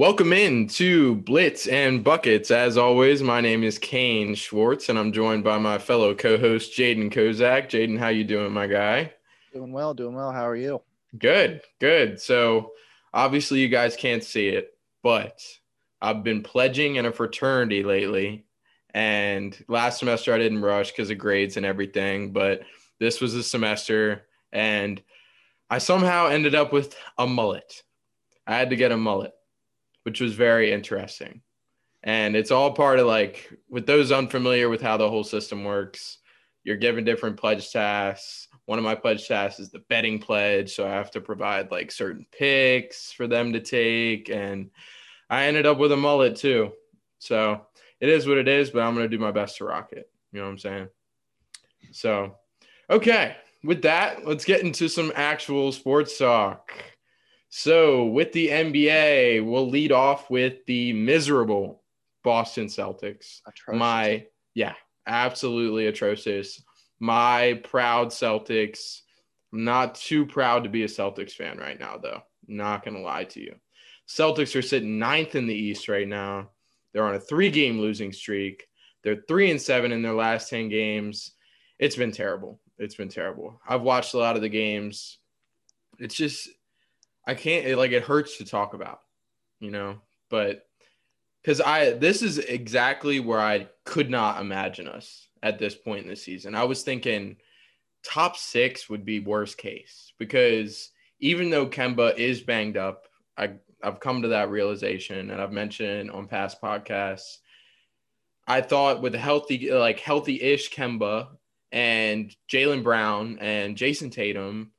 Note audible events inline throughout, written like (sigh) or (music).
Welcome in to Blitz and Buckets. As always, my name is Kane Schwartz, and I'm joined by my fellow co-host Jaden Kozak. Jaden, how you doing, my guy? Doing well, doing well. How are you? Good, good. So obviously you guys can't see it, but I've been pledging in a fraternity lately. And last semester I didn't rush because of grades and everything, but this was a semester and I somehow ended up with a mullet. I had to get a mullet which was very interesting. And it's all part of like, with those unfamiliar with how the whole system works, you're given different pledge tasks. One of my pledge tasks is the betting pledge. So I have to provide like certain picks for them to take. And I ended up with a mullet too. So it is what it is, but I'm going to do my best to rock it. You know what I'm saying? So, okay. With that, let's get into some actual sports talk. So, with the NBA, we'll lead off with the miserable Boston Celtics. Atrocious. My, yeah, absolutely atrocious. My proud Celtics. I'm not too proud to be a Celtics fan right now, though. Not going to lie to you. Celtics are sitting ninth in the East right now. They're on a three game losing streak. They're three and seven in their last 10 games. It's been terrible. It's been terrible. I've watched a lot of the games. It's just, I can't it, like it hurts to talk about, you know, but because I this is exactly where I could not imagine us at this point in the season. I was thinking top six would be worst case because even though Kemba is banged up, I I've come to that realization and I've mentioned on past podcasts. I thought with a healthy like healthy-ish Kemba and Jaylen Brown and Jayson Tatum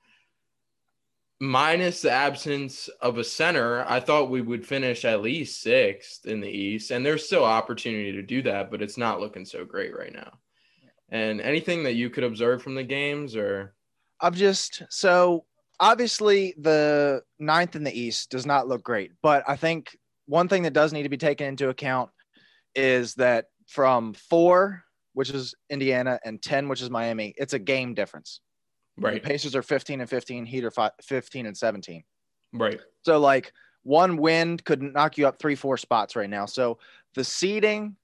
minus the absence of a center, I thought we would finish at least sixth in the East. And there's still opportunity to do that, but it's not looking so great right now. And anything that you could observe from the games or I'm just so obviously the ninth in the East does not look great, but I think one thing that does need to be taken into account is that from four, which is Indiana, and 10, which is Miami, it's a game difference. Right. The Pacers are 15 and 15, Heat are 15 and 17. Right. So like one win could knock you up three, four spots right now. So the seeding,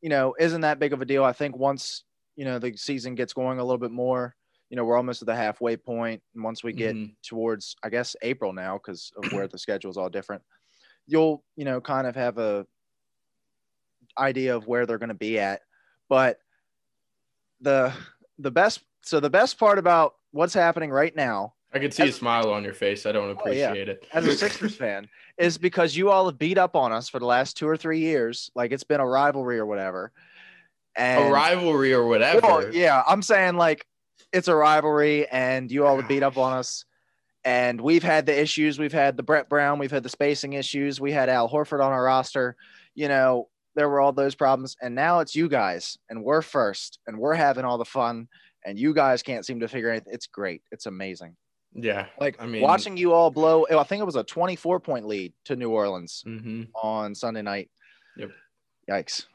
you know, isn't that big of a deal. I think once, you know, the season gets going a little bit more, you know, we're almost at the halfway point. And once we get mm-hmm. towards, I guess, April now, because of where the schedule is all different, you'll, you know, kind of have a idea of where they're going to be at. But the the best so the best part about what's happening right now I can see as, a smile on your face. I don't appreciate oh, yeah. it. As a Sixers (laughs) fan, is because you all have beat up on us for the last two or three years. Like it's been a rivalry or whatever. And, a rivalry or whatever. Well, yeah, I'm saying like it's a rivalry, and you all have beat up on us. And we've had the issues. We've had the Brett Brown. We've had the spacing issues. We had Al Horford on our roster. You know, there were all those problems. And now it's you guys, and we're first, and we're having all the fun and you guys can't seem to figure anything. It's great. It's amazing. Yeah. Like I mean, watching you all blow, I think it was a 24 point lead to New Orleans mm-hmm. on Sunday night. Yep. Yikes.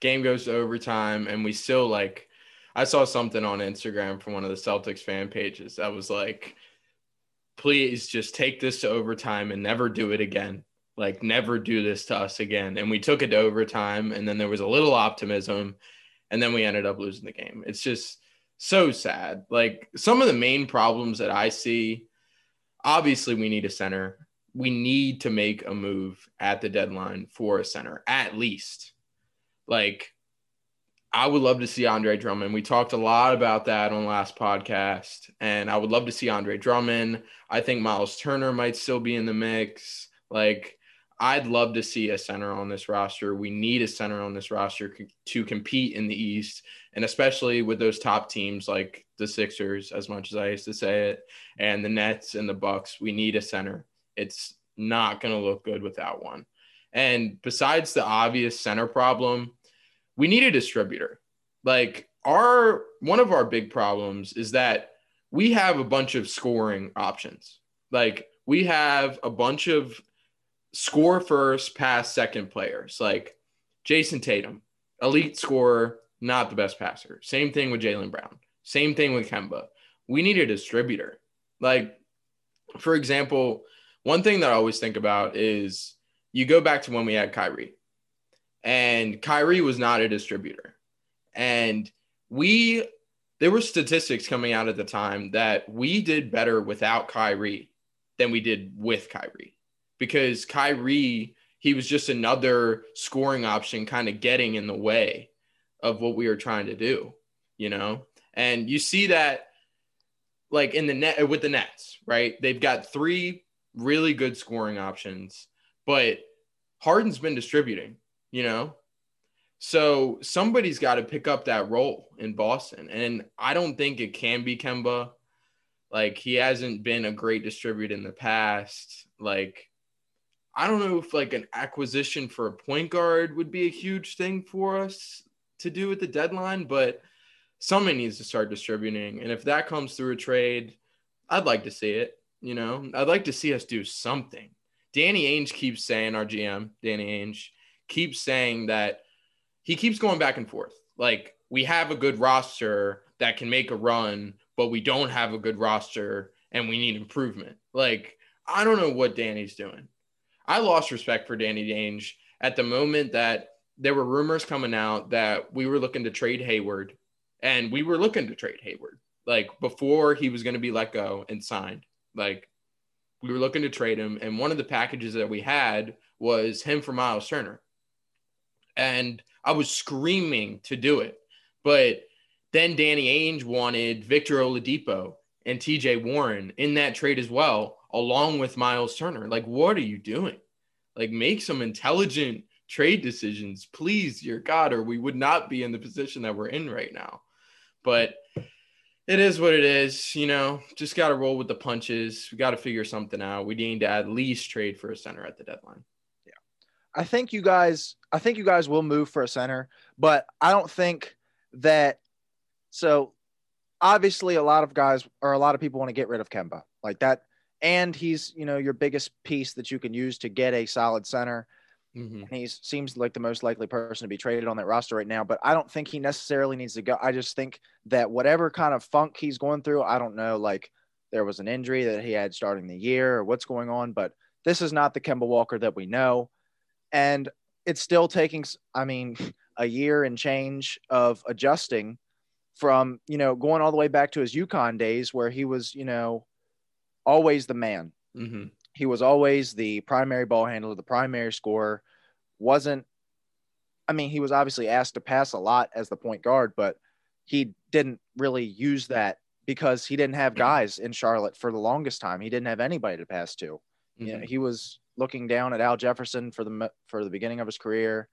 Game goes to overtime, and we still like, I saw something on Instagram from one of the Celtics fan pages that was like, please just take this to overtime and never do it again. Like, never do this to us again. And we took it to overtime, and then there was a little optimism, and then we ended up losing the game. It's just, so sad. Like some of the main problems that I see, obviously, we need a center. We need to make a move at the deadline for a center, at least. Like, I would love to see Andre Drummond. We talked a lot about that on last podcast, and I would love to see Andre Drummond. I think Myles Turner might still be in the mix. Like, I'd love to see a center on this roster. We need a center on this roster to compete in the East, and especially with those top teams like the Sixers, as much as I used to say it, and the Nets and the Bucks. We need a center. It's not going to look good without one. And besides the obvious center problem, we need a distributor. Like our one of our big problems is that we have a bunch of scoring options. Like we have a bunch of score first, pass second players like Jayson Tatum, elite scorer, not the best passer. Same thing with Jaylen Brown. Same thing with Kemba. We need a distributor. Like, for example, one thing that I always think about is you go back to when we had Kyrie, and Kyrie was not a distributor. And we, there were statistics coming out at the time that we did better without Kyrie than we did with Kyrie because Kyrie, he was just another scoring option kind of getting in the way of what we were trying to do, you know? And you see that like in the net with the Nets, right? They've got three really good scoring options, but Harden's been distributing, you know? So somebody's got to pick up that role in Boston. And I don't think it can be Kemba. Like he hasn't been a great distributor in the past. Like I don't know if like an acquisition for a point guard would be a huge thing for us to do at the deadline, but somebody needs to start distributing. And if that comes through a trade, I'd like to see it. You know, I'd like to see us do something. Danny Ainge keeps saying, our GM, Danny Ainge, keeps saying that he keeps going back and forth. Like, we have a good roster that can make a run, but we don't have a good roster and we need improvement. Like, I don't know what Danny's doing. I lost respect for Danny Ainge at the moment that there were rumors coming out that we were looking to trade Hayward and we were looking to trade Hayward like before he was going to be let go and signed. Like we were looking to trade him, and one of the packages that we had was him for Myles Turner, and I was screaming to do it, but then Danny Ainge wanted Victor Oladipo and T.J. Warren in that trade as well, along with Myles Turner. Like, what are you doing? Like, make some intelligent trade decisions, please, dear God, or we would not be in the position that we're in right now. But it is what it is. You know, just got to roll with the punches. We got to figure something out. We need to at least trade for a center at the deadline. Yeah. I think you guys, I think you guys will move for a center, but I don't think that. So obviously, a lot of guys or a lot of people want to get rid of Kemba like that. And he's, you know, your biggest piece that you can use to get a solid center. Mm-hmm. He seems like the most likely person to be traded on that roster right now, but I don't think he necessarily needs to go. I just think that whatever kind of funk he's going through, I don't know, like there was an injury that he had starting the year or what's going on, but this is not the Kemba Walker that we know. And it's still taking, I mean, (laughs) a year and change of adjusting from, you know, going all the way back to his UConn days where he was, you know, always the man. Mm-hmm he was always the primary ball handler, the primary scorer. Wasn't, I mean, he was obviously asked to pass a lot as the point guard, but he didn't really use that because he didn't have guys in Charlotte for the longest time. He didn't have anybody to pass to. Mm-hmm. You know, he was looking down at Al Jefferson for the for the beginning of his career,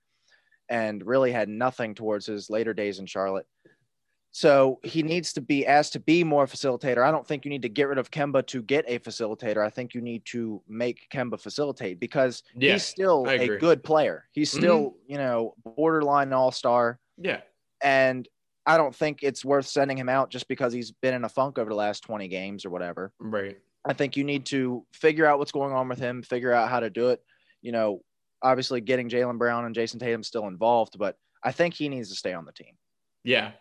and really had nothing towards his later days in Charlotte. So he needs to be asked to be more facilitator. I don't think you need to get rid of Kemba to get a facilitator. I think you need to make Kemba facilitate because yeah, he's still a good player. He's mm-hmm. still, mm-hmm. you know, borderline all star. Yeah. And I don't think it's worth sending him out just because he's been in a funk over the last 20 games or whatever. Right. I think you need to figure out what's going on with him, figure out how to do it. You know, obviously getting Jaylen Brown and Jayson Tatum still involved, but I think he needs to stay on the team. Yeah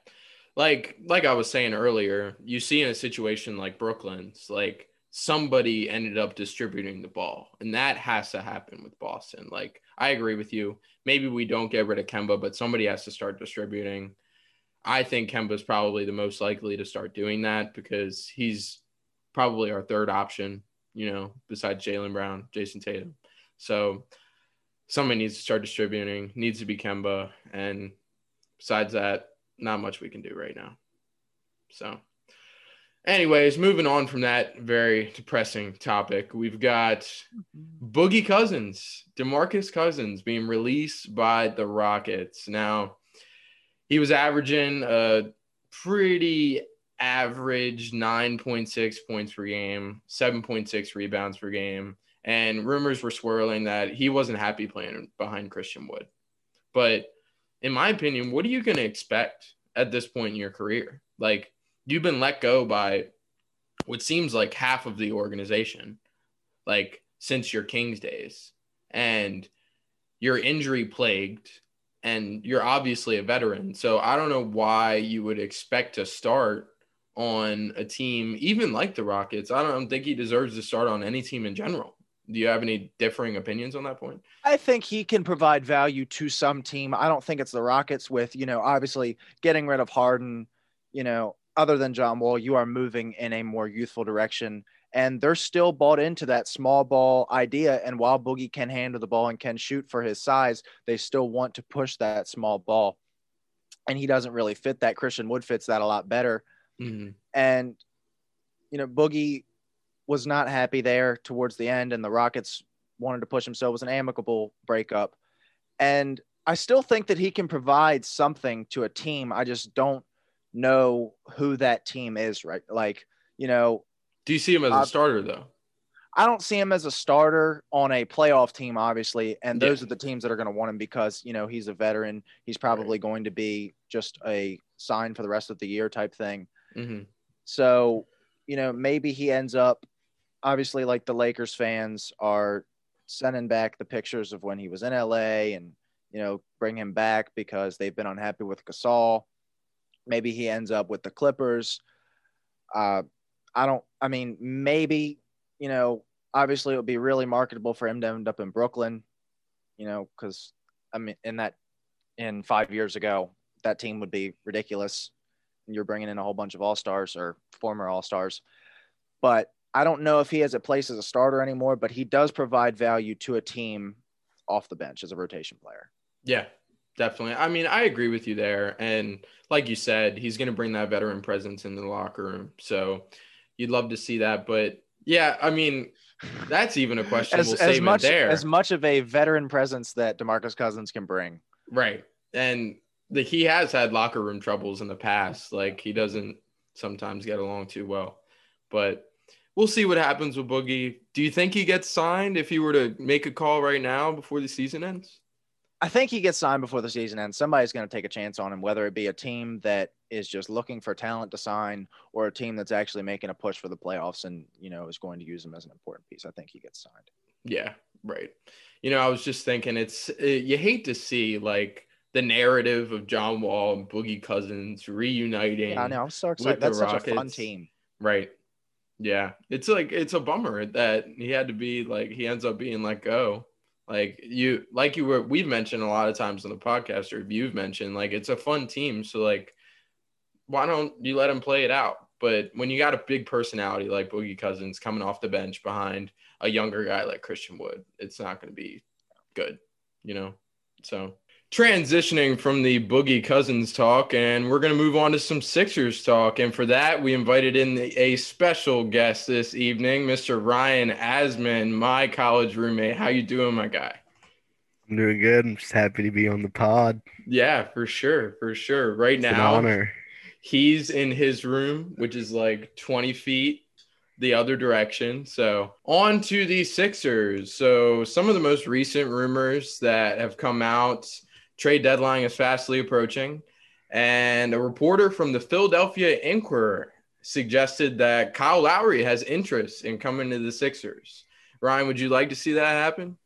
like like I was saying earlier, you see in a situation like Brooklyn's, like somebody ended up distributing the ball, and that has to happen with Boston. Like I agree with you. Maybe we don't get rid of Kemba, but somebody has to start distributing. I think Kemba's probably the most likely to start doing that because he's probably our third option, you know, besides Jaylen Brown, Jayson Tatum. So somebody needs to start distributing, needs to be Kemba. And besides that, not much we can do right now. So, anyways, moving on from that very depressing topic, we've got Boogie Cousins, Demarcus Cousins, being released by the Rockets. Now, he was averaging a pretty average 9.6 points per game, 7.6 rebounds per game. And rumors were swirling that he wasn't happy playing behind Christian Wood. But in my opinion, what are you going to expect at this point in your career? Like you've been let go by what seems like half of the organization, like since your Kings days, and you're injury plagued and you're obviously a veteran. So I don't know why you would expect to start on a team even like the Rockets. I don't think he deserves to start on any team in general. Do you have any differing opinions on that point? I think he can provide value to some team. I don't think it's the Rockets with, you know, obviously getting rid of Harden, you know, other than John Wall, you are moving in a more youthful direction. And they're still bought into that small ball idea. And while Boogie can handle the ball and can shoot for his size, they still want to push that small ball. And he doesn't really fit that. Christian Wood fits that a lot better. Mm-hmm. And, you know, Boogie was not happy there towards the end, and the Rockets wanted to push him. So it was an amicable breakup. And I still think that he can provide something to a team. I just don't know who that team is, right? Like, you know, do you see him as a starter though? I don't see him as a starter on a playoff team, obviously. And those yeah. are the teams that are going to want him because, you know, he's a veteran. He's probably right. going to be just a sign for the rest of the year type thing. Mm-hmm. So, you know, maybe he ends up, obviously, like the Lakers fans are sending back the pictures of when he was in LA and, you know, bring him back because they've been unhappy with Gasol. Maybe he ends up with the Clippers. Uh, I don't, I mean, maybe, you know, obviously it would be really marketable for him to end up in Brooklyn, you know, because I mean, in that, in five years ago, that team would be ridiculous. You're bringing in a whole bunch of all stars or former all stars. But I don't know if he has a place as a starter anymore, but he does provide value to a team off the bench as a rotation player. Yeah, definitely. I mean, I agree with you there. And like you said, he's going to bring that veteran presence into the locker room. So you'd love to see that. But yeah, I mean, that's even a (laughs) questionable as, as much, there. As much of a veteran presence that Demarcus Cousins can bring. Right. And the, he has had locker room troubles in the past. Like he doesn't sometimes get along too well. But we'll see what happens with Boogie. Do you think he gets signed if he were to make a call right now before the season ends? I think he gets signed before the season ends. Somebody's going to take a chance on him, whether it be a team that is just looking for talent to sign or a team that's actually making a push for the playoffs and, you know, is going to use him as an important piece. I think he gets signed. Yeah, right. You know, I was just thinking it's, it, you hate to see like the narrative of John Wall and Boogie Cousins reuniting. Yeah, I know. I'm so excited. That's such Rockets. a fun team. Right. Yeah. It's like, it's a bummer that he had to be like, he ends up being let go like you like you were we've mentioned a lot of times on the podcast or you've mentioned like it's a fun team so like why don't you let him play it out but when you got a big personality like boogie cousins coming off the bench behind a younger guy like christian wood it's not going to be good you know so transitioning from the Boogie Cousins talk, and we're going to move on to some Sixers talk. And for that, we invited in a special guest this evening, Mr. Ryan Asmann, my college roommate. How you doing, my guy? I'm doing good. I'm just happy to be on the pod. Yeah, for sure, for sure. Right it's now, honor. he's in his room, which is like 20 feet the other direction. So on to the Sixers. So some of the most recent rumors that have come out Trade deadline is fastly approaching. And a reporter from the Philadelphia Inquirer suggested that Kyle Lowry has interest in coming to the Sixers. Ryan, would you like to see that happen?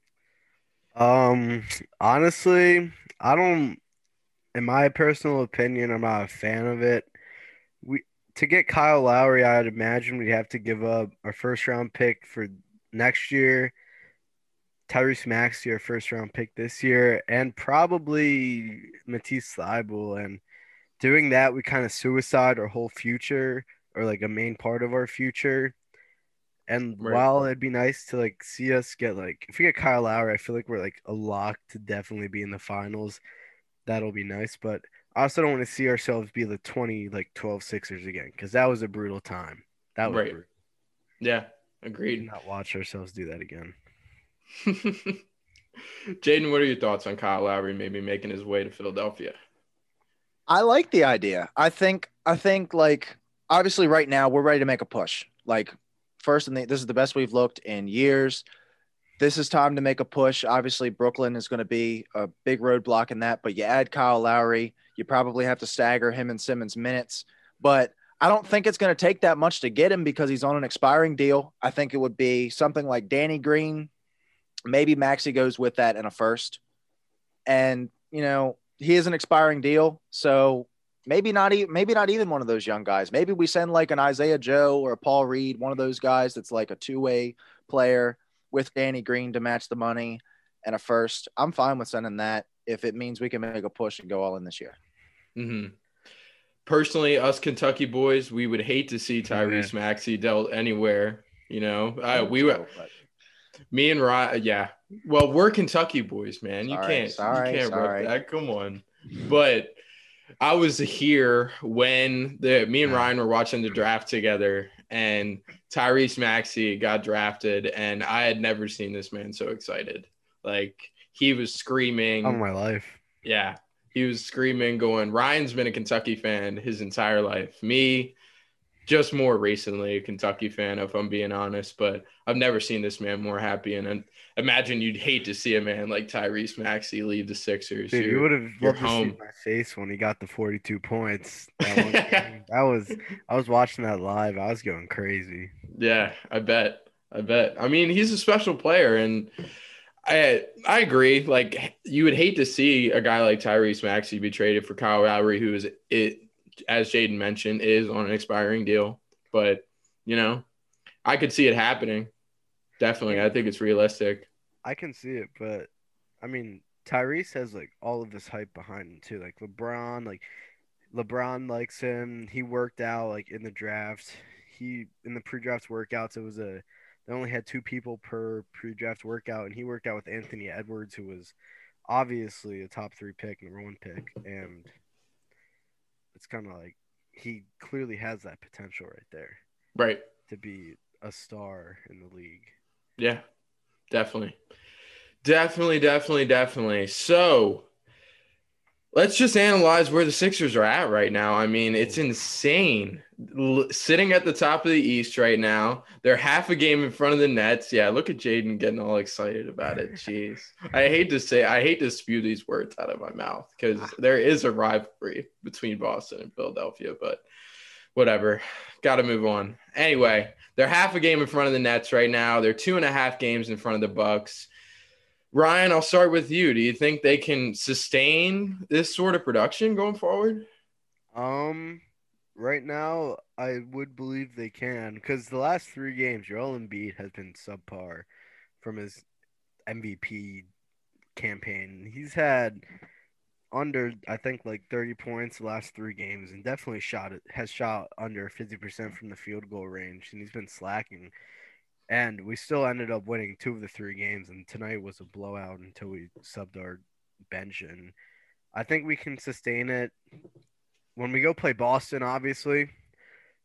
Um, honestly, I don't. In my personal opinion, I'm not a fan of it. We to get Kyle Lowry, I'd imagine we'd have to give up our first round pick for next year Tyrese Maxey, our first round pick this year, and probably Matisse Thybulle. And doing that, we kind of suicide our whole future or like a main part of our future. And right. while it'd be nice to like see us get like if we get Kyle Lowry, I feel like we're like a lock to definitely be in the finals. That'll be nice. But I also don't want to see ourselves be the 20 like 12 Sixers again, because that was a brutal time. That was right. Brutal. Yeah, agreed. Not watch ourselves do that again. (laughs) Jaden, what are your thoughts on Kyle Lowry maybe making his way to Philadelphia? I like the idea. I think I think like obviously right now we're ready to make a push. Like first and this is the best we've looked in years. This is time to make a push. Obviously Brooklyn is going to be a big roadblock in that, but you add Kyle Lowry, you probably have to stagger him and Simmons minutes, but I don't think it's going to take that much to get him because he's on an expiring deal. I think it would be something like Danny Green Maybe Maxey goes with that in a first. And, you know, he is an expiring deal. So maybe not even maybe not even one of those young guys. Maybe we send like an Isaiah Joe or a Paul Reed, one of those guys that's like a two-way player with Danny Green to match the money and a first. I'm fine with sending that if it means we can make a push and go all in this year. hmm Personally, us Kentucky boys, we would hate to see Tyrese Maxey dealt anywhere. You know, uh, we were But- me and Ryan. Uh, yeah, well, we're Kentucky boys, man. You Sorry, can't, sorry, you can't sorry. rep that. Come on, but I was here when the me and Ryan were watching the draft together, and Tyrese Maxey got drafted, and I had never seen this man so excited. Like he was screaming. "Oh my life. Yeah. He was screaming, going, Ryan's been a Kentucky fan his entire life. Me, just more recently, a Kentucky fan, if I'm being honest, but I've never seen this man more happy. And, and imagine you'd hate to see a man like Tyrese Maxey leave the Sixers. Dude, You're- would have loved to see my face when he got the 42 points. That, (laughs) that was I was watching that live. I was going crazy. Yeah, I bet. I bet. I mean, he's a special player, and I I agree. Like you would hate to see a guy like Tyrese Maxey be traded for Kyle Lowry, who is it as Jaden mentioned is on an expiring deal. But you know, I could see it happening. Definitely, I think it's realistic. I can see it, but I mean, Tyrese has like all of this hype behind him too. Like LeBron, like LeBron likes him. He worked out like in the draft. He in the pre-draft workouts, it was a they only had two people per pre-draft workout, and he worked out with Anthony Edwards, who was obviously a top three pick, number one pick, and it's kind of like he clearly has that potential right there Right. to be a star in the league. Yeah, definitely. Definitely, definitely, definitely. So let's just analyze where the Sixers are at right now. I mean, it's insane. L- sitting at the top of the East right now, they're half a game in front of the Nets. Yeah, look at Jaden getting all excited about it. Jeez. (laughs) I hate to say, I hate to spew these words out of my mouth because ah. there is a rivalry between Boston and Philadelphia, but whatever. Got to move on. Anyway, they're half a game in front of the Nets right now. They're two and a half games in front of the Bucks. Ryan, I'll start with you. Do you think they can sustain this sort of production going forward? Um, right now, I would believe they can because the last three games, Joel Embiid has been subpar from his MVP campaign. He's had under, I think, like 30 points the last three games, and definitely shot it has shot under 50% from the field goal range, and he's been slacking. And we still ended up winning two of the three games, and tonight was a blowout until we subbed our bench and I think we can sustain it when we go play Boston, obviously,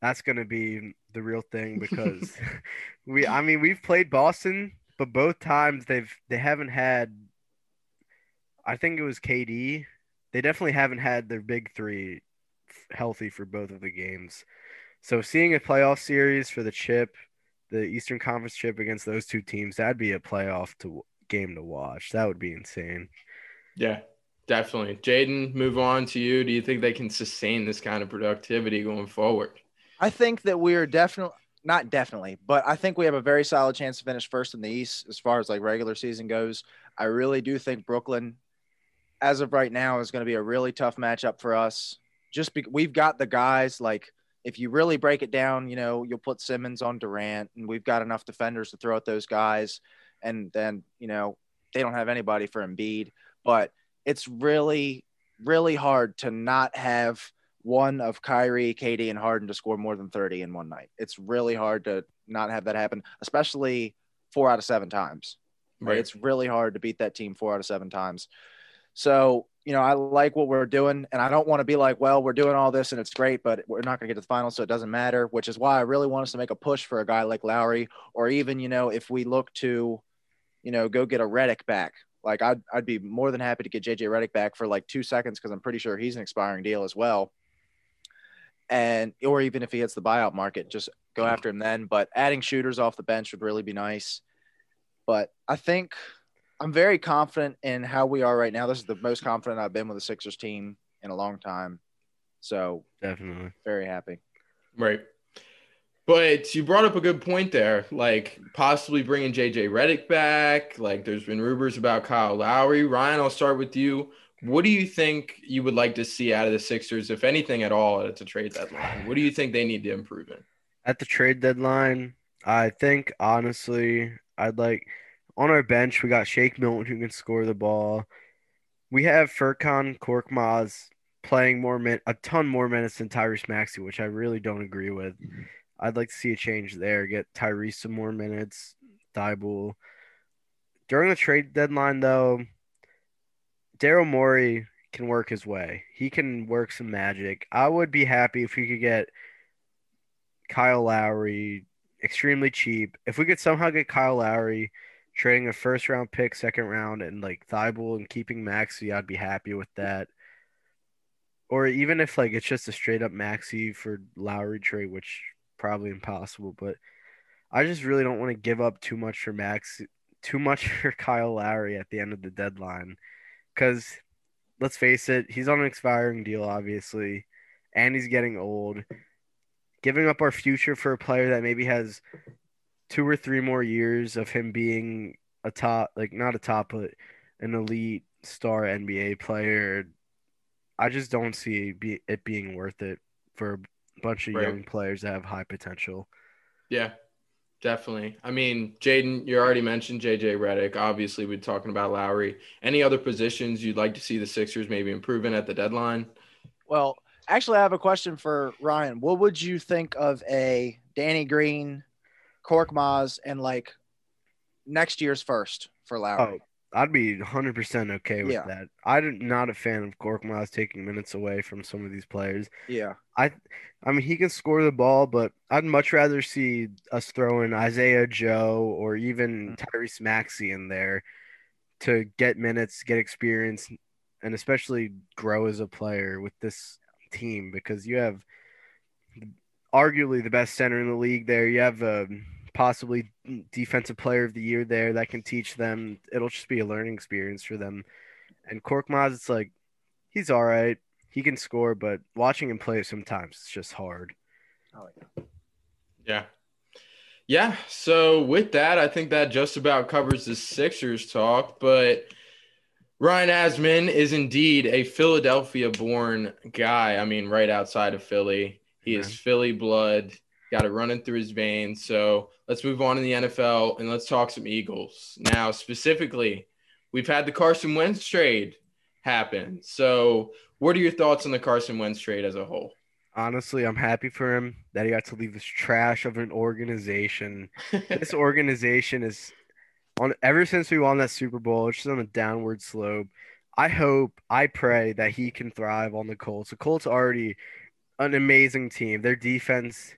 that's going to be the real thing because (laughs) (laughs) we, I mean, we've played Boston, but both times they've they haven't had. I think it was KD. They definitely haven't had their big three f- healthy for both of the games. So seeing a playoff series for the chip, the Eastern Conference chip against those two teams, that'd be a playoff to game to watch. That would be insane. Yeah, definitely. Jaden, move on to you. Do you think they can sustain this kind of productivity going forward? I think that we are definitely not definitely, but I think we have a very solid chance to finish first in the East as far as like regular season goes. I really do think Brooklyn, as of right now, is going to be a really tough matchup for us. Just because we've got the guys like if you really break it down, you know, you'll put Simmons on Durant, and we've got enough defenders to throw at those guys, and then you know they don't have anybody for Embiid, but it's really, really hard to not have one of Kyrie, KD, and Harden to score more than 30 in one night. It's really hard to not have that happen, especially four out of seven times. Right. It's really hard to beat that team four out of seven times. So, you know, I like what we're doing, and I don't want to be like, well, we're doing all this and it's great, but we're not going to get to the finals, so it doesn't matter, which is why I really want us to make a push for a guy like Lowry, or even, you know, if we look to, you know, go get a Redick back. Like I'd I'd be more than happy to get JJ Redick back for like two seconds because I'm pretty sure he's an expiring deal as well and or even if he hits the buyout market, just go after him then. But adding shooters off the bench would really be nice. But I think I'm very confident in how we are right now. This is the most confident I've been with the Sixers team in a long time. So Definitely. very happy. Right. But you brought up a good point there, like possibly bringing JJ Redick back. Like there's been rumors about Kyle Lowry. Ryan, I'll start with you. What do you think you would like to see out of the Sixers, if anything at all, at the trade deadline? What do you think they need to improve in? At the trade deadline, I think honestly, I'd like on our bench we got Shake Milton who can score the ball. We have Furkan Korkmaz playing more min a ton more minutes than Tyrese Maxey, which I really don't agree with. I'd like to see a change there. Get Tyrese some more minutes. Thybulle. During the trade deadline, though, Daryl Morey can work his way. He can work some magic. I would be happy if we could get Kyle Lowry extremely cheap. If we could somehow get Kyle Lowry, trading a first round pick, second round, and like Thybulle and keeping Maxey, I'd be happy with that. Or even if like it's just a straight up Maxey for Lowry trade, which probably impossible, but I just really don't want to give up too much for Max, too much (laughs) for Kyle Lowry at the end of the deadline, because let's face it, he's on an expiring deal, obviously, and he's getting old. Giving up our future for a player that maybe has two or three more years of him being a top, like not a top, but an elite star NBA player, I just don't see it being worth it for a bunch of right. young players that have high potential. Yeah, Definitely. I mean, Jaden, you already mentioned JJ Redick. Obviously, we're talking about Lowry. Any other positions you'd like to see the Sixers maybe improving at the deadline? Well, actually, I have a question for Ryan. What would you think of a Danny Green, Korkmaz, and like next year's first for Lowry? Oh, I'd be 100% okay with yeah. that. I'm not a fan of Korkmaz taking minutes away from some of these players. Yeah. I I mean he can score the ball, but I'd much rather see us throw in Isaiah Joe or even mm. Tyrese Maxey in there to get minutes, get experience, and especially grow as a player with this team because you have arguably the best center in the league there. You have a um, possibly defensive player of the year there that can teach them. It'll just be a learning experience for them. And Korkmaz, it's like he's all right. He can score, but watching him play sometimes it's just hard. Oh yeah. Yeah. Yeah. So with that, I think that just about covers the Sixers talk. But Ryan Asmann is indeed a Philadelphia born guy. I mean, right outside of Philly. He is Philly blood got it running through his veins. So let's move on to the NFL and let's talk some Eagles. Now, specifically, we've had the Carson Wentz trade happen. So, what are your thoughts on the Carson Wentz trade as a whole? Honestly, I'm happy for him that he got to leave this trash of an organization. (laughs) this organization is on ever since we won that Super Bowl, it's just on a downward slope. I hope, I pray that he can thrive on the Colts. The Colts already an amazing team. Their defense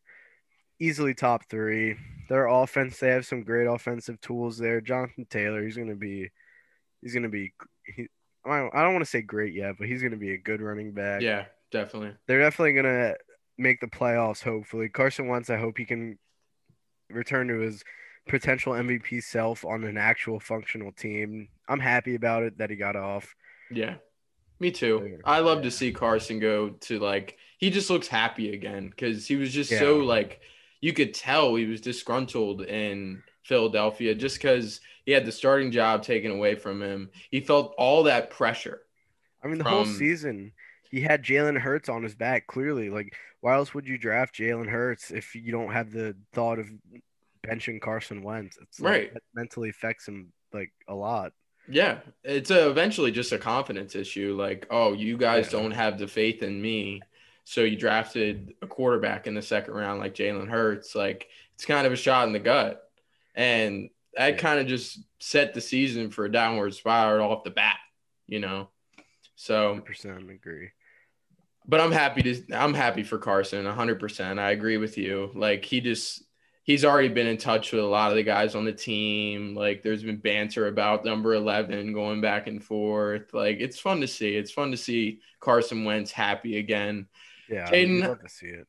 easily top three. Their offense, they have some great offensive tools there. Jonathan Taylor, he's gonna be, he's gonna be. He, I don't, I don't want to say great yet, but he's gonna be a good running back. Yeah, definitely. They're definitely gonna make the playoffs. Hopefully, Carson Wentz. I hope he can return to his potential MVP self on an actual functional team. I'm happy about it that he got off. Yeah. Me too. I love to see Carson go to like he just looks happy again because he was just yeah. so like you could tell he was disgruntled in Philadelphia just because he had the starting job taken away from him. He felt all that pressure. I mean, the from, whole season, he had Jalen Hurts on his back. Clearly, like, why else would you draft Jalen Hurts if you don't have the thought of benching Carson Wentz? It's like, right. That mentally affects him like a lot. Yeah, it's a, eventually just a confidence issue. Like, oh, you guys yeah. don't have the faith in me so you drafted a quarterback in the second round like Jalen Hurts. Like it's kind of a shot in the gut. And that kind of just set the season for a downward spiral off the bat, you know. So 100% agree. But I'm happy to I'm happy for Carson 100%. I agree with you. Like he just he's already been in touch with a lot of the guys on the team. Like there's been banter about number 11 going back and forth. Like it's fun to see. It's fun to see Carson Wentz happy again. Yeah, I'd love to see it.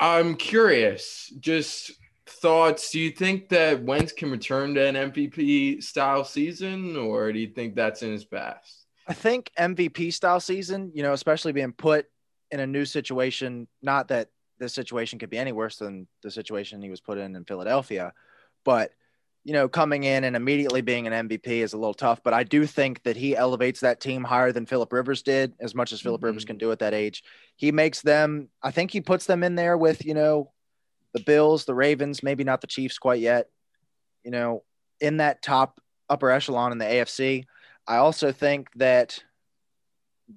I'm curious, just thoughts. Do you think that Wentz can return to an MVP style season, or do you think that's in his past? I think MVP style season, you know, especially being put in a new situation, not that this situation could be any worse than the situation he was put in in Philadelphia, but you know, coming in and immediately being an MVP is a little tough, but I do think that he elevates that team higher than Philip Rivers did, as much as Philip mm-hmm. Rivers can do at that age. He makes them, I think he puts them in there with, you know, the Bills, the Ravens, maybe not the Chiefs quite yet. You know, in that top upper echelon in the AFC. I also think that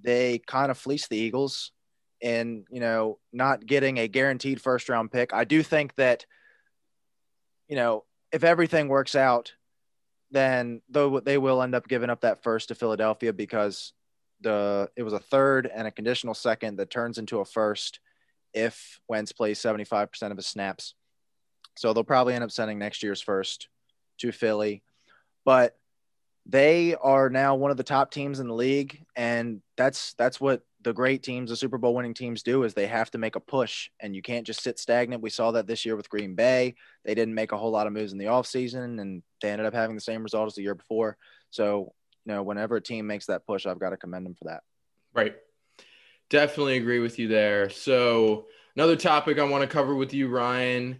they kind of fleece the Eagles in, you know, not getting a guaranteed first round pick. I do think that, you know, if everything works out, then though they will end up giving up that first to Philadelphia because the it was a third and a conditional second that turns into a first if Wentz plays 75% of his snaps. So they'll probably end up sending next year's first to Philly. But they are now one of the top teams in the league and that's that's what the great teams the super bowl winning teams do is they have to make a push and you can't just sit stagnant. We saw that this year with green bay. They didn't make a whole lot of moves in the offseason and they ended up having the same result as the year before. So you know whenever a team makes that push i've got to commend them for that. Right. Definitely agree with you there. So another topic i want to cover with you ryan.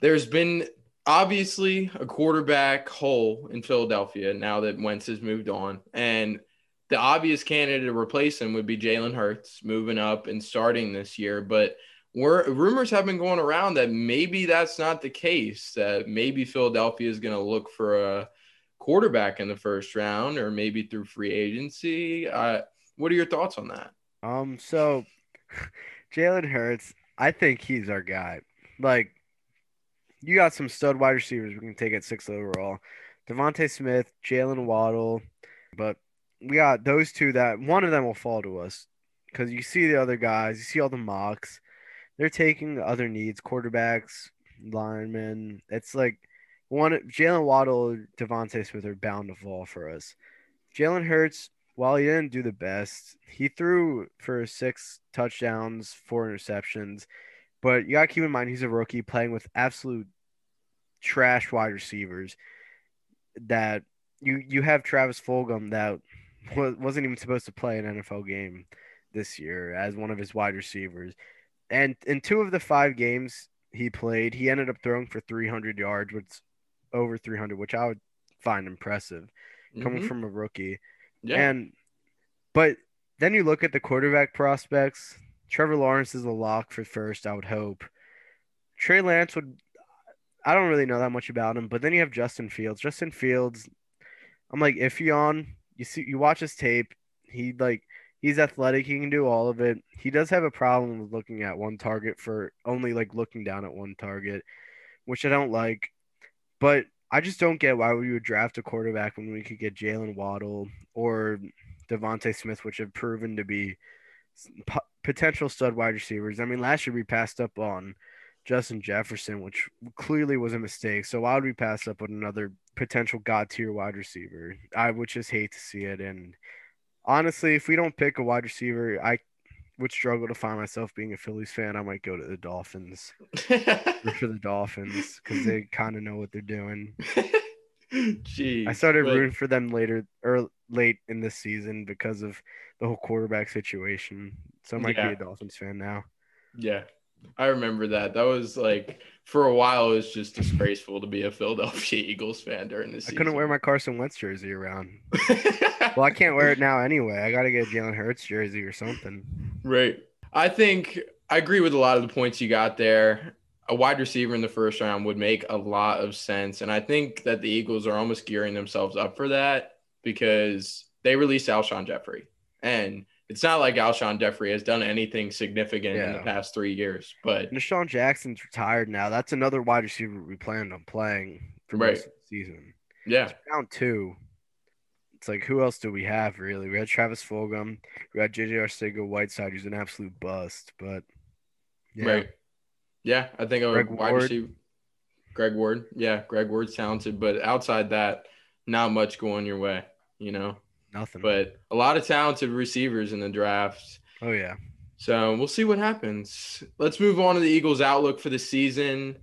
There's been obviously a quarterback hole in Philadelphia now that Wentz has moved on. And the obvious candidate to replace him would be Jalen Hurts moving up and starting this year. But we're, rumors have been going around that maybe that's not the case, that maybe Philadelphia is going to look for a quarterback in the first round or maybe through free agency. Uh, what are your thoughts on that? Um, so (laughs) Jalen Hurts, I think he's our guy. Like, you got some stud wide receivers we can take at six overall. DeVonta Smith, Jaylen Waddle, but we got those two that one of them will fall to us because you see the other guys, you see all the mocks, they're taking other needs, quarterbacks, linemen. It's like one Jaylen Waddle, DeVonta Smith are bound to fall for us. Jalen Hurts, while he didn't do the best, he threw for six touchdowns, four interceptions. But you got to keep in mind he's a rookie playing with absolute trash wide receivers that you you have Travis Fulgham that wasn't even supposed to play an NFL game this year as one of his wide receivers. And in two of the five games he played, he ended up throwing for 300 yards, which over 300, which I would find impressive coming mm-hmm. from a rookie. Yeah. And but then you look at the quarterback prospects. Trevor Lawrence is a lock for first, I would hope. Trey Lance would I don't really know that much about him, but then you have Justin Fields. Justin Fields, I'm like iffy on. You see, you watch his tape. He like he's athletic. He can do all of it. He does have a problem with looking at one target for only like looking down at one target, which I don't like. But I just don't get why we would draft a quarterback when we could get Jaylen Waddle or DeVonta Smith, which have proven to be potential stud wide receivers. I mean, last year we passed up on Justin Jefferson, which clearly was a mistake. So why would we pass up on another potential god tier wide receiver? I would just hate to see it. And honestly, if we don't pick a wide receiver, I would struggle to find myself being a Phillies fan. I might go to the Dolphins (laughs) for the Dolphins because they kind of know what they're doing. Jeez, I started but... rooting for them later or late in this season because of the whole quarterback situation. So I might yeah. be a Dolphins fan now. Yeah, I remember that. That was like for a while. It was just disgraceful to be a Philadelphia (laughs) Eagles fan during the season. I couldn't wear my Carson Wentz jersey around. (laughs) well, I can't wear it now anyway. I got to get a Jalen Hurts jersey or something. Right. I think I agree with a lot of the points you got there. A wide receiver in the first round would make a lot of sense, and I think that the Eagles are almost gearing themselves up for that because they released Alshon Jeffery and it's not like Alshon Jeffery has done anything significant yeah. in the past three years. But DeSean Jackson's retired now. That's another wide receiver we planned on playing for right. most of the season. Yeah. It's round two. It's like who else do we have really? We had Travis Fulgham, we had JJ Arcega Whiteside, who's an absolute bust. But yeah. Right. Yeah, I think a Greg wide Ward. receiver. Greg Ward. Yeah, Greg Ward's talented, but outside that, not much going your way, you know. Nothing. But a lot of talented receivers in the draft. Oh yeah. So we'll see what happens. Let's move on to the Eagles' outlook for the season.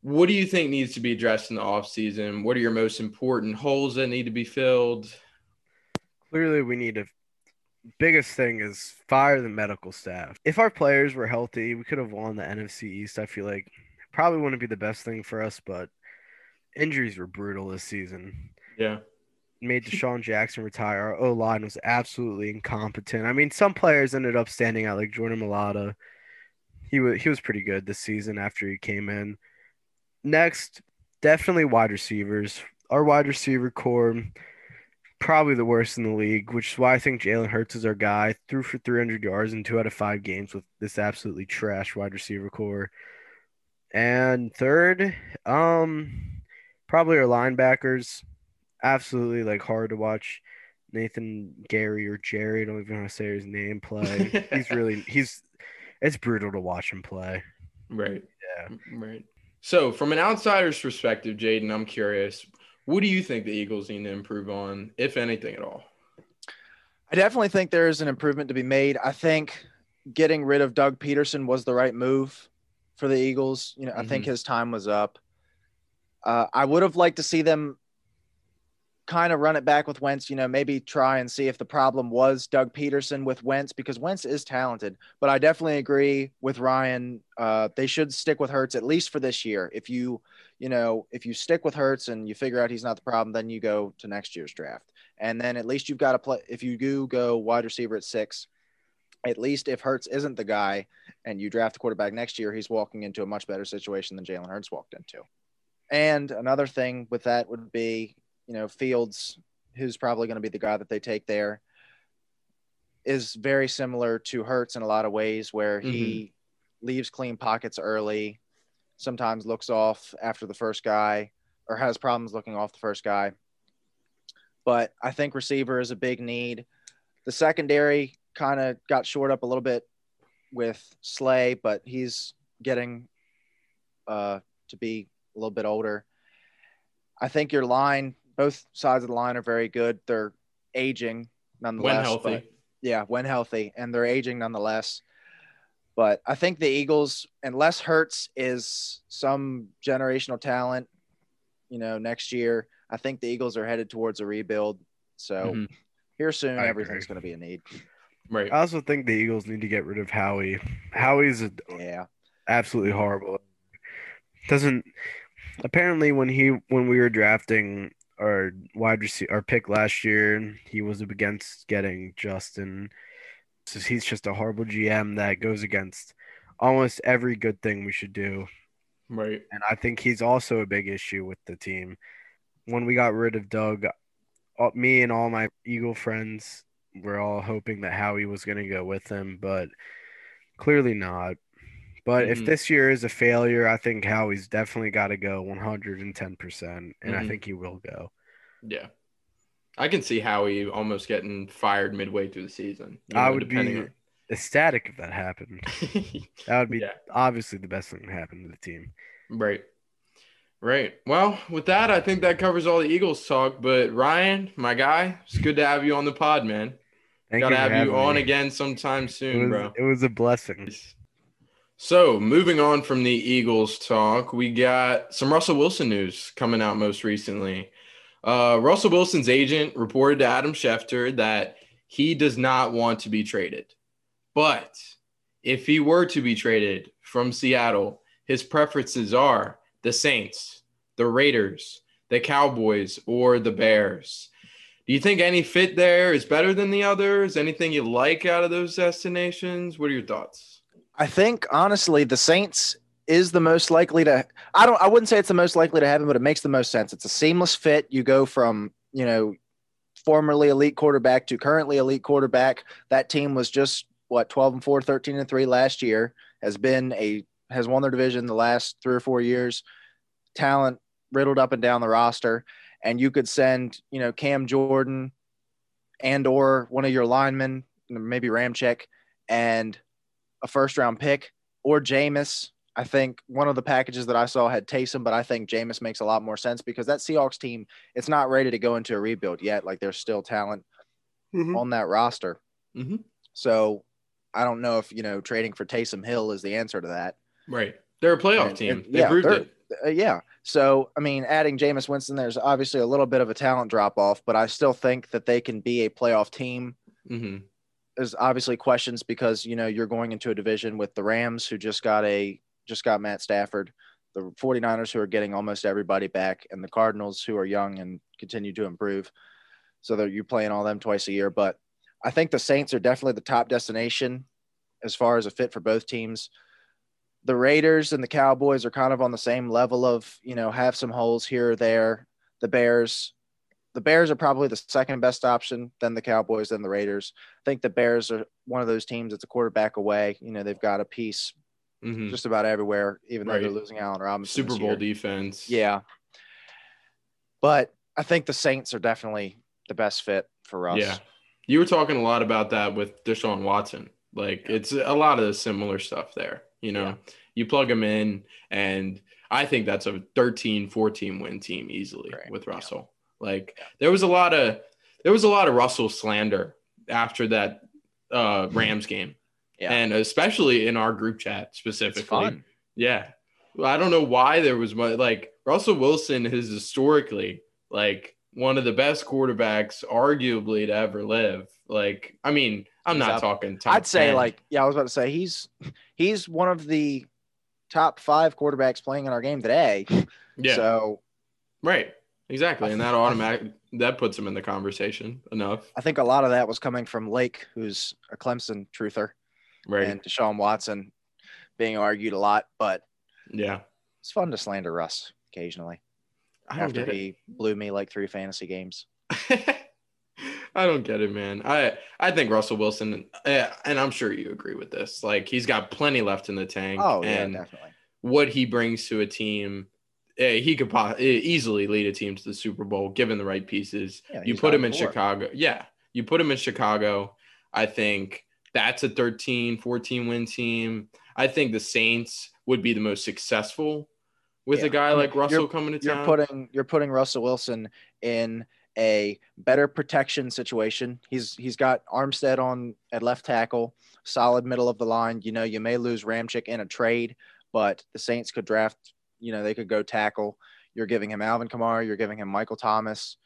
What do you think needs to be addressed in the offseason? What are your most important holes that need to be filled? Clearly, we need to. Biggest thing is fire the medical staff. If our players were healthy, we could have won the NFC East. I feel like probably wouldn't be the best thing for us, but injuries were brutal this season. Yeah made DeSean Jackson retire. Our O line was absolutely incompetent. I mean, some players ended up standing out, like Jordan Mailata. He was he was pretty good this season after he came in. Next, definitely wide receivers. our wide receiver core probably the worst in the league, which is why I think Jalen Hurts is our guy. Threw for 300 yards in two out of five games with this absolutely trash wide receiver core. And third, um, probably our linebackers. Absolutely like hard to watch. Nathan Gary or Jerry, I don't even know how to say his name play. he's (laughs) really he's it's brutal to watch him play. Right. Yeah. Right. So, from an outsider's perspective, Jaden, I'm curious, what do you think the Eagles need to improve on, if anything at all? I definitely think there is an improvement to be made. I think getting rid of Doug Pederson was the right move for the Eagles. You know, I think Mhm. his time was up. Uh, I would have liked to see them kind of run it back with Wentz, you know, maybe try and see if the problem was Doug Pederson with Wentz because Wentz is talented. But I definitely agree with Ryan. Uh, they should stick with Hurts at least for this year. If you, you know, if you stick with Hurts and you figure out he's not the problem, then you go to next year's draft. And then at least you've got to play. If you do go wide receiver at six, at least if Hurts isn't the guy and you draft the quarterback next year, he's walking into a much better situation than Jalen Hurts walked into. And another thing with that would be, you know, Fields, who's probably going to be the guy that they take there, is very similar to Hurts in a lot of ways, where he leaves clean pockets early, sometimes looks off after the first guy, or has problems looking off the first guy. But I think receiver is a big need. The secondary kind of got short up a little bit with Slay, but he's getting uh, to be a little bit older. I think your line, both sides of the line are very good. They're aging nonetheless. When healthy. but- yeah, when healthy, and they're aging nonetheless. But I think the Eagles, unless Hurts is some generational talent, you know, next year, I think the Eagles are headed towards a rebuild. So Mhm. here soon, I everything's going to be a need. Right. I also think the Eagles need to get rid of Howie. Howie's a, Yeah. absolutely horrible. Doesn't apparently when he when we were drafting our wide receiver our pick last year, he was up against getting Justin. So he's just a horrible GM that goes against almost every good thing we should do. Right. And I think he's also a big issue with the team. When we got rid of Doug, uh, me and all my Eagle friends were all hoping that Howie was going to go with him, but clearly not. But if Mhm. this year is a failure, I think Howie's definitely got to go 110%, and I Mhm. think he will go. Yeah. I can see Howie almost getting fired midway through the season. you I know, would depending be ecstatic if that happened. (laughs) That would be Yeah. obviously the best thing to happen to the team. Right. Right. Well, with that, I think that covers all the Eagles talk. But Ryan, my guy, it's good to have you on the pod, man. Thank Gotta for have you on me. again sometime It soon, was, bro. it was a blessing. So, moving on from the Eagles talk, we got some Russell Wilson news coming out most recently. Uh, Russell Wilson's agent reported to Adam Schefter that he does not want to be traded. But if he were to be traded from Seattle, his preferences are the Saints, the Raiders, the Cowboys, or the Bears. Do you think any fit there is better than the others? Anything you like out of those destinations? What are your thoughts? I think honestly, the Saints is the most likely to. I don't. I wouldn't say it's the most likely to happen, but it makes the most sense. It's a seamless fit. You go from you know formerly elite quarterback to currently elite quarterback. That team was just what 12 and 4, 13 and 3 last year. Has been a has won their division the last three or four years. Talent riddled up and down the roster, and you could send you know Cam Jordan and or one of your linemen, maybe Ramczyk, and a first round pick or Jameis. I think one of the packages that I saw had Taysom, but I think Jameis makes a lot more sense because that Seahawks team, it's not ready to go into a rebuild yet. Like there's still talent on that roster. Mhm. So I don't know if, you know, trading for Taysom Hill is the answer to that. Right. They're a playoff And- team. and- they yeah, proved it. Uh, yeah. So, I mean, adding Jameis Winston, there's obviously a little bit of a talent drop off, but I still think that they can be a playoff team hmm there's obviously questions because you know you're going into a division with the Rams who just got a just got Matt Stafford, the 49ers who are getting almost everybody back, and the Cardinals who are young and continue to improve. So that you're playing all them twice a year. But I think the Saints are definitely the top destination as far as a fit for both teams. The Raiders and the Cowboys are kind of on the same level of, you know, have some holes here or there. the Bears. The Bears are probably the second best option, then the Cowboys, then the Raiders. I think the Bears are one of those teams that's a quarterback away. You know, they've got a piece Mhm. just about everywhere, even though they're losing Allen Robinson. Super Bowl defense. Yeah. But I think the Saints are definitely the best fit for us. Yeah. You were talking a lot about that with Deshaun Watson. Like it's a lot of the similar stuff there. You know, Yeah. you plug him in, and I think that's a 13, 14 win team easily Right. with Yeah. Like there was a lot of there was a lot of Russell slander after that uh Rams game. Yeah. And especially in our group chat specifically. Yeah. Well, I don't know why there was much like Russell Wilson is historically like one of the best quarterbacks, arguably, to ever live. Like, I mean, I'm He's not up- talking top I'd say 10. like yeah, I was about to say he's he's one of the top five quarterbacks playing in our game today. yeah, So right. Exactly. And that automatic that puts him in the conversation enough. I think a lot of that was coming from Lake, who's a Clemson truther, Right. and Deshaun Watson being argued a lot, but yeah. it's fun to slander Russ occasionally I don't after get it. he blew me like three fantasy games. (laughs) I don't get it, man. I I think Russell Wilson, eh, and I'm sure you agree with this. Like he's got plenty left in the tank. Oh yeah, and definitely. what he brings to a team, he could eh, easily lead a team to the Super Bowl given the right pieces. Yeah, you put him in before. Chicago. Yeah, you put him in Chicago. I think that's a 13, 14 win team. I think the Saints would be the most successful with Yeah. a guy I mean, like Russell coming to You're town. putting you're putting Russell Wilson in a better protection situation. He's he's got Armstead on at left tackle, solid middle of the line. You know, you may lose Ramczyk in a trade, but the Saints could draft. You know, they could go tackle. You're giving him Alvin Kamara. You're giving him Michael Thomas.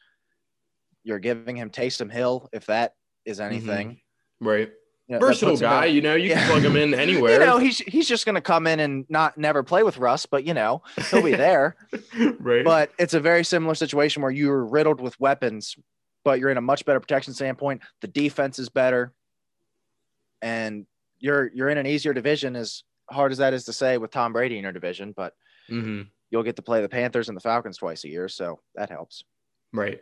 You're giving him Taysom Hill, if that is mm-hmm. anything. right. You know, Versatile guy. in- You know, you Yeah. can plug him in (laughs) anywhere. You know, he's he's just going to come in and not never play with Russ, but you know, he'll be (laughs) there. right. but it's a very similar situation where you're riddled with weapons, but you're in a much better protection standpoint. The defense is better, and you're you're in an easier division. As hard as that is to say, with Tom Brady in your division, but hmm you'll get to play the Panthers and the Falcons twice a year, so that helps. Right.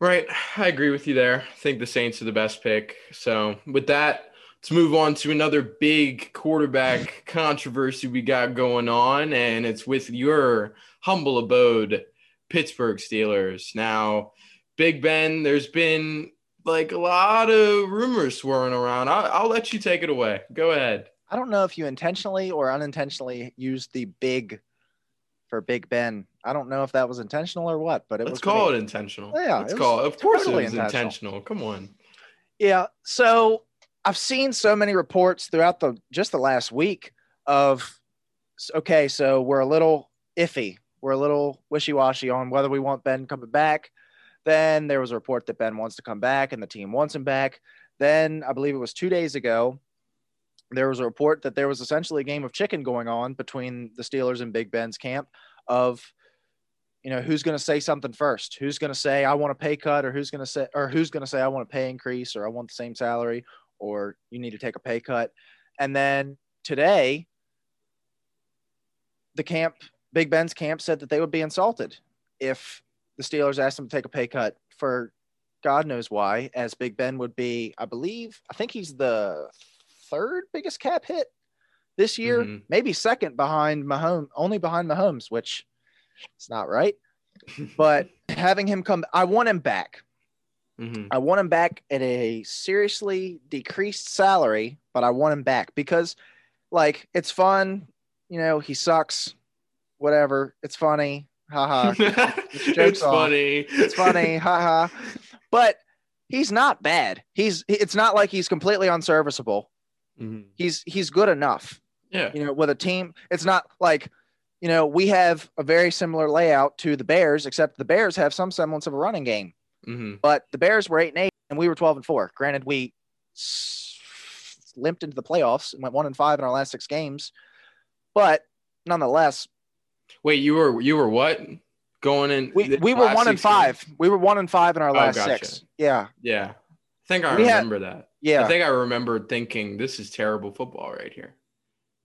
Right. I agree with you there. I think the Saints are the best pick. So, with that, let's move on to another big quarterback (laughs) controversy we got going on, and it's with your humble abode, Pittsburgh Steelers. Now, Big Ben, there's been like a lot of rumors swirling around. I'll, I'll let you take it away. Go ahead. I don't know if you intentionally or unintentionally used the big for Big Ben. I don't know if that was intentional or what, but it Let's was call pretty- it intentional. Yeah, Let's it was call it. Of course, totally it was intentional. intentional. Come on. Yeah. So I've seen so many reports throughout the just the last week of okay, so we're a little iffy. We're a little wishy-washy on whether we want Ben coming back. Then there was a report that Ben wants to come back and the team wants him back. Then I believe it was two days ago, there was a report that there was essentially a game of chicken going on between the Steelers and Big Ben's camp of you know who's going to say something first? Who's going to say i want a pay cut or who's going to say or who's going to say i want a pay increase or i want the same salary or you need to take a pay cut. And then today the camp big ben's camp said that they would be insulted if the steelers asked them to take a pay cut for god knows why as big ben would be i believe i think he's the third biggest cap hit this year Mhm. maybe second behind Mahomes, only behind Mahomes, which it's not right. But (laughs) having him come, I want him back. Mhm. I want him back at a seriously decreased salary, but I want him back because, like, it's fun. You know, he sucks. Whatever. It's funny. Haha. (laughs) it's on. funny. it's funny. (laughs) Haha. But he's not bad. He's. It's not like he's completely unserviceable. Mhm. He's he's good enough. Yeah. you know, with a team. It's not like, you know, we have a very similar layout to the Bears, except the Bears have some semblance of a running game. hmm But the Bears were eight and eight, and we were twelve and four. Granted, we limped into the playoffs and went one and five in our last six games, but nonetheless, Wait, you were you were what going in? we, we were one and six games? five. We were one and five in our Oh, last gotcha. six. Yeah, Yeah, I think I We had- remember that. Yeah, I think I remember thinking this is terrible football right here.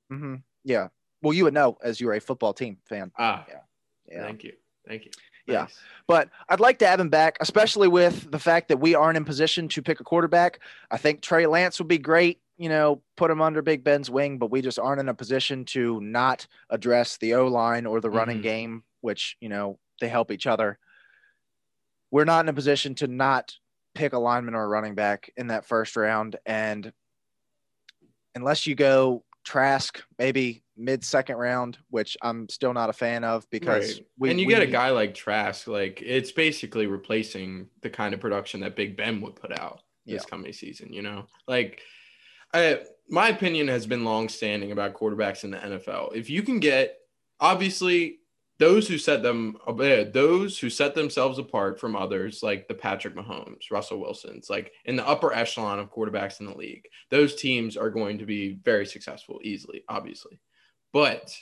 hmm yeah. Well, you would know as you're a football team fan. Ah, Yeah. Thank you, thank you. Yeah. Nice. But I'd like to have him back, especially with the fact that we aren't in position to pick a quarterback. I think Trey Lance would be great, you know, put him under Big Ben's wing, but we just aren't in a position to not address the O line or the running Mhm. game, which, you know, they help each other. We're not in a position to not pick a lineman or a running back in that first round. And unless you go Trask, maybe mid second round, which I'm still not a fan of because Right. we and you we get a guy like Trask, like it's basically replacing the kind of production that Big Ben would put out this Yeah. coming season. You know, like I, my opinion has been long standing about quarterbacks in the NFL. If you can get, obviously, those who set them, uh, those who set themselves apart from others, like the Patrick Mahomes, Russell Wilsons, like in the upper echelon of quarterbacks in the league, those teams are going to be very successful easily, obviously. But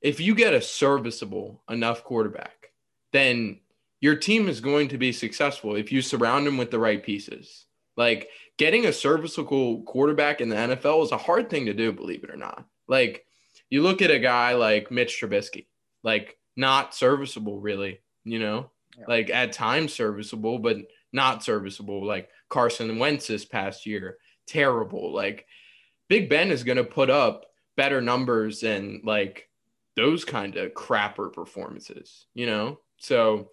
if you get a serviceable enough quarterback, then your team is going to be successful if you surround them with the right pieces. Like getting a serviceable quarterback in the NFL is a hard thing to do, believe it or not. Like you look at a guy like Mitch Trubisky, like not serviceable, really, you know, Yeah. like at times serviceable, but not serviceable. Like Carson Wentz this past year, terrible. Like Big Ben is going to put up better numbers and like those kind of crapper performances, you know? So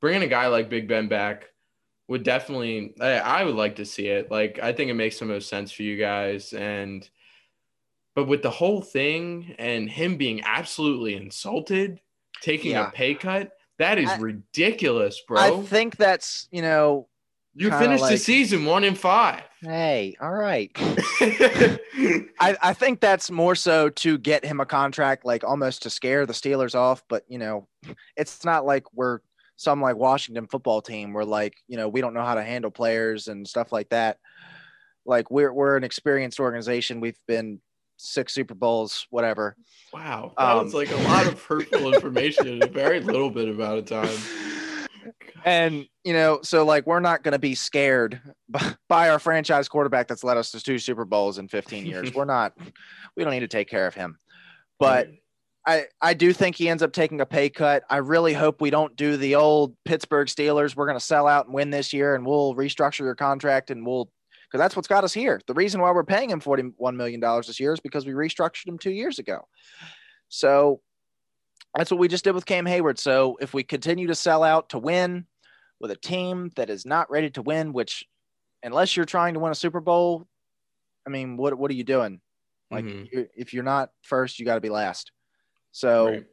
bringing a guy like Big Ben back would definitely, I, I would like to see it. Like, I think it makes the most sense for you guys. And, but with the whole thing and him being absolutely insulted, taking Yeah. a pay cut, that is I- ridiculous, bro. I think that's, you know, you finished the season one in five. hey, all right. (laughs) I, I think that's more so to get him a contract, like almost to scare the Steelers off. But you know, it's not like we're some like Washington football team where like you know we don't know how to handle players and stuff like that. Like we're we're an experienced organization. We've been six Super Bowls, whatever. wow, that was Um, like a lot of hurtful (laughs) information in a very little bit amount of time. (laughs) And you know, so like we're not going to be scared by, by our franchise quarterback that's led us to two Super Bowls in 15 years. we're not. We don't need to take care of him. But I, I do think he ends up taking a pay cut. I really hope we don't do the old Pittsburgh Steelers. We're going to sell out and win this year, and we'll restructure your contract, and we'll because that's what's got us here. The reason why we're paying him forty-one million dollars this year is because we restructured him two years ago. So that's what we just did with Cam Heyward. So if we continue to sell out to win with a team that is not ready to win, which unless you're trying to win a Super Bowl, I mean, what what are you doing? Like Mhm. you're, if you're not first, you got to be last. So Right.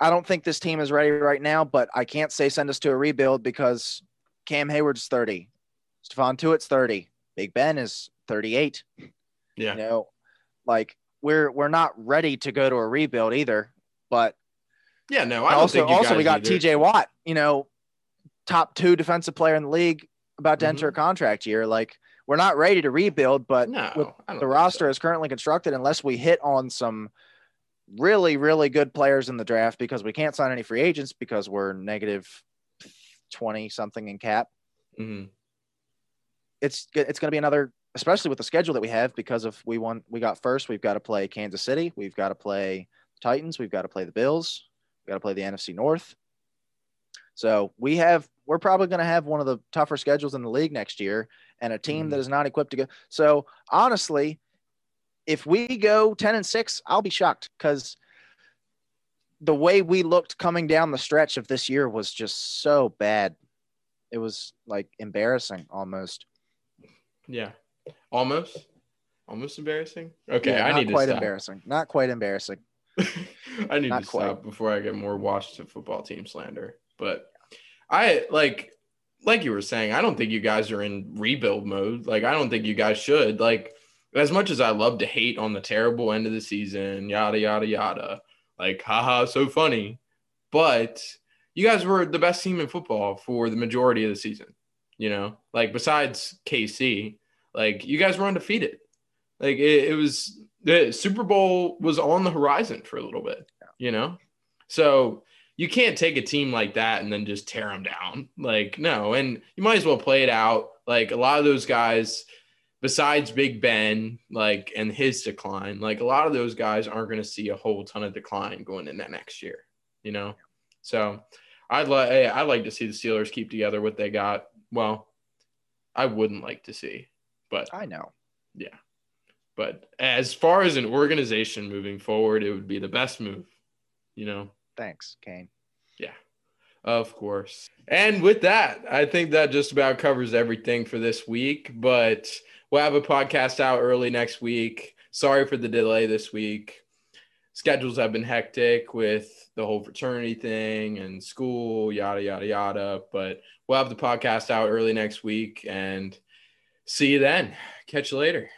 I don't think this team is ready right now, but I can't say send us to a rebuild because Cam Heyward's 30, Stephon Tuitt's 30, Big Ben is 38. yeah, You know, like we're we're not ready to go to a rebuild either. But yeah, no, I also think you also we got either. TJ Watt, you know, top two defensive player in the league, about to Mm-hmm. enter a contract year. Like we're not ready to rebuild, but No, the roster so. is currently constructed unless we hit on some really really good players in the draft because we can't sign any free agents because we're negative 20 something in cap Mhm. It's it's going to be another especially with the schedule that we have because of we won we got first we've got to play Kansas City we've got to play Titans we've got to play the Bills we've got to play the NFC North. So we have we're probably going to have one of the tougher schedules in the league next year and a team Mhm. that is not equipped to go. So honestly if we go 10 and 6 I'll be shocked cuz the way we looked coming down the stretch of this year was just so bad. It was like embarrassing almost Yeah, almost, almost embarrassing. Okay, Yeah, I not need quite to stop. Quite embarrassing. Not quite embarrassing. (laughs) I need Not to quite. stop before I get more Washington football team slander. But I like, like you were saying, I don't think you guys are in rebuild mode. Like, I don't think you guys should. Like, as much as I love to hate on the terrible end of the season, yada yada yada. Like, haha, so funny. But you guys were the best team in football for the majority of the season. You know, like besides KC, like you guys were undefeated. Like it, it was the Super Bowl was on the horizon for a little bit, you know? So you can't take a team like that and then just tear them down. Like, no. And you might as well play it out. Like a lot of those guys, besides Big Ben, like, and his decline, like a lot of those guys aren't going to see a whole ton of decline going in that next year, you know? So I'd like I'd like to see the Steelers keep together what they got. Well, I wouldn't like to see, but I know. Yeah. But as far as an organization moving forward, it would be the best move, you know? Thanks, Kane. Yeah, of course. And with that, I think that just about covers everything for this week. But we'll have a podcast out early next week. Sorry for the delay this week. Schedules have been hectic with the whole fraternity thing and school, yada, yada, yada. But we'll have the podcast out early next week and see you then. Catch you later.